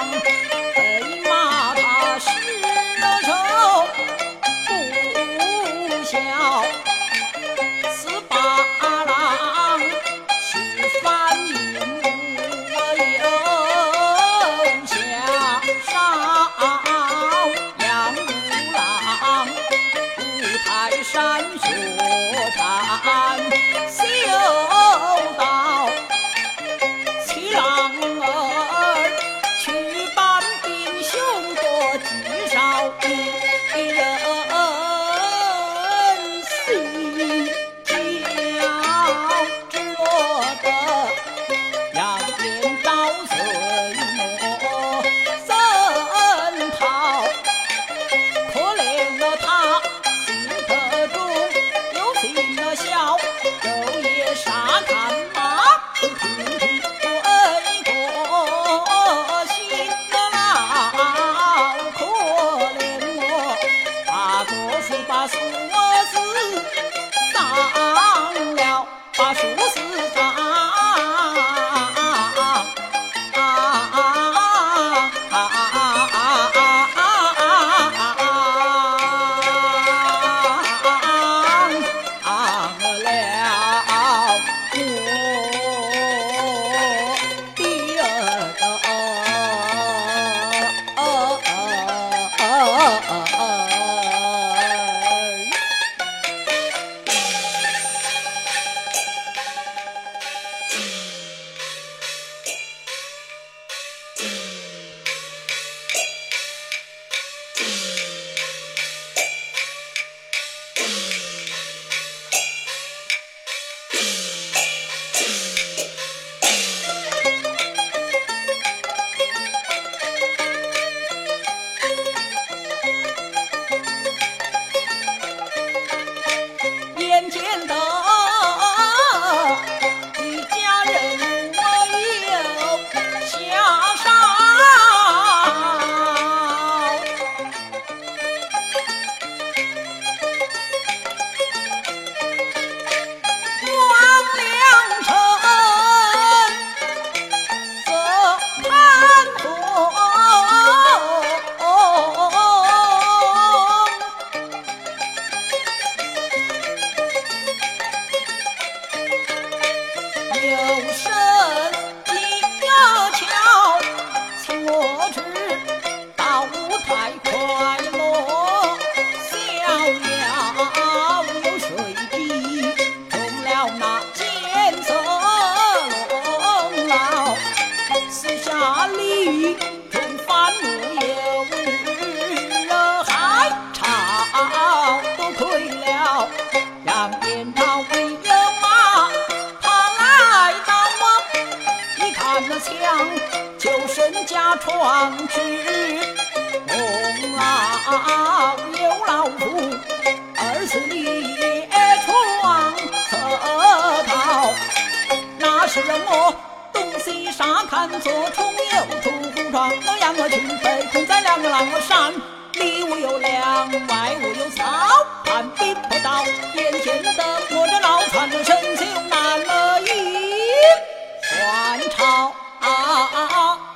上，马骂他是。昼夜杀他。身几个桥，请我至到五台快乐逍遥。有水滴中了那奸色龙牢，私下里就身家传旨，功劳有老夫二十里闯侧逃，那是我东西沙看左冲右突虎闯，我让我去被困在两个狼山。里无有粮，外无有草，盼兵不到，眼前的我这脑残的身就难了。啊